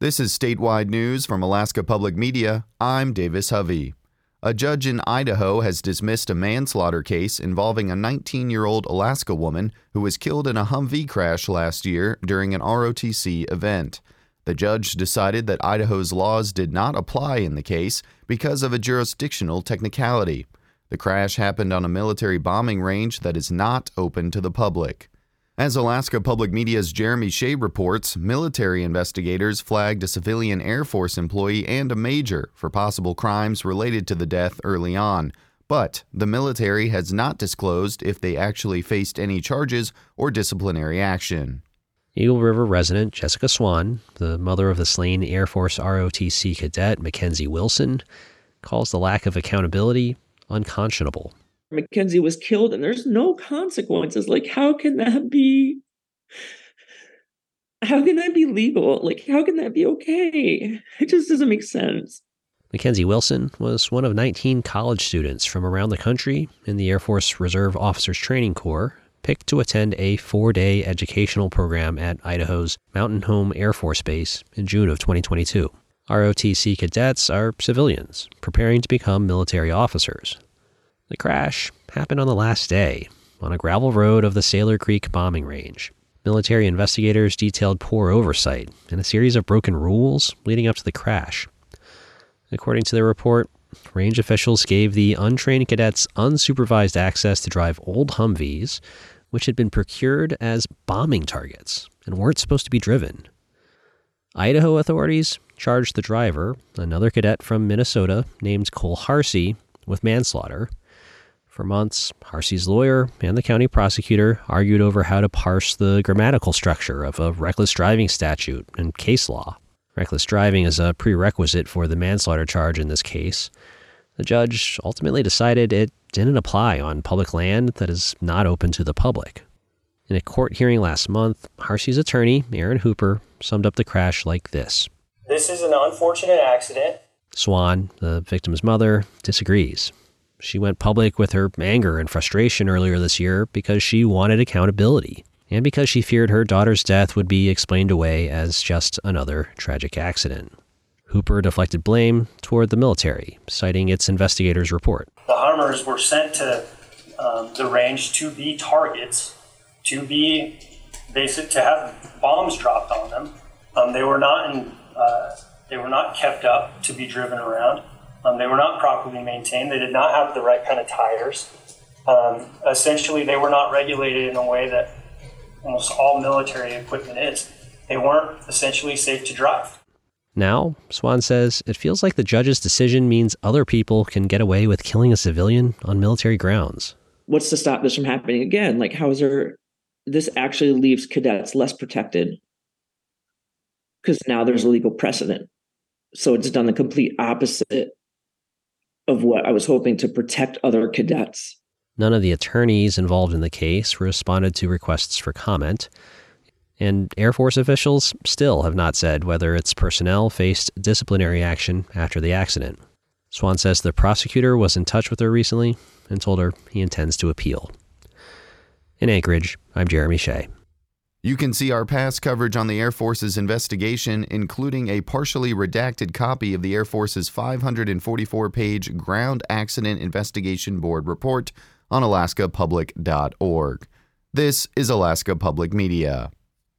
This is statewide news from Alaska Public Media. I'm Davis Hovey. A judge in Idaho has dismissed a manslaughter case involving a 19 year old Alaska woman who was killed in a Humvee crash last year during an ROTC event. The judge decided that Idaho's laws did not apply in the case because of a jurisdictional technicality. The crash happened on a military bombing range that is not open to the public. As Alaska Public Media's Jeremy Hsieh reports, military investigators flagged a civilian Air Force employee and a major for possible crimes related to the death early on. But the military has not disclosed if they actually faced any charges or disciplinary action. Eagle River resident Jessica Swan, the mother of the slain Air Force ROTC cadet Mackenzie Wilson, calls the lack of accountability unconscionable. Mackenzie was killed and there's no consequences. Like, how can that be? How can that be legal? Like, how can that be okay? It just doesn't make sense. Mackenzie Wilson was one of 19 college students from around the country in the Air Force Reserve Officers Training Corps picked to attend a four day educational program at Idaho's Mountain Home Air Force Base in June of 2022. ROTC cadets are civilians preparing to become military officers. The crash happened on the last day on a gravel road of the Saylor Creek bombing range. Military investigators detailed poor oversight and a series of broken rules leading up to the crash. According to their report, range officials gave the untrained cadets unsupervised access to drive old Humvees, which had been procured as bombing targets and weren't supposed to be driven. Idaho authorities charged the driver, another cadet from Minnesota named Cole Harsey, with manslaughter for months, Harsey's lawyer and the county prosecutor argued over how to parse the grammatical structure of a reckless driving statute and case law. Reckless driving is a prerequisite for the manslaughter charge in this case. The judge ultimately decided it didn't apply on public land that is not open to the public. In a court hearing last month, Harsey's attorney, Aaron Hooper, summed up the crash like this This is an unfortunate accident. Swan, the victim's mother, disagrees. She went public with her anger and frustration earlier this year because she wanted accountability and because she feared her daughter's death would be explained away as just another tragic accident. Hooper deflected blame toward the military, citing its investigators' report. The Hummers were sent to um, the range to be targets, to be basic, to have bombs dropped on them. Um, they were not in, uh, they were not kept up to be driven around. Um, they were not properly maintained. They did not have the right kind of tires. Um, essentially, they were not regulated in a way that almost all military equipment is. They weren't essentially safe to drive. Now, Swan says it feels like the judge's decision means other people can get away with killing a civilian on military grounds. What's to stop this from happening again? Like, how is there? This actually leaves cadets less protected because now there's a legal precedent. So it's done the complete opposite of what I was hoping to protect other cadets. None of the attorneys involved in the case responded to requests for comment, and Air Force officials still have not said whether its personnel faced disciplinary action after the accident. Swan says the prosecutor was in touch with her recently and told her he intends to appeal. In Anchorage, I'm Jeremy Hsieh. You can see our past coverage on the Air Force's investigation, including a partially redacted copy of the Air Force's 544 page Ground Accident Investigation Board report on alaskapublic.org. This is Alaska Public Media.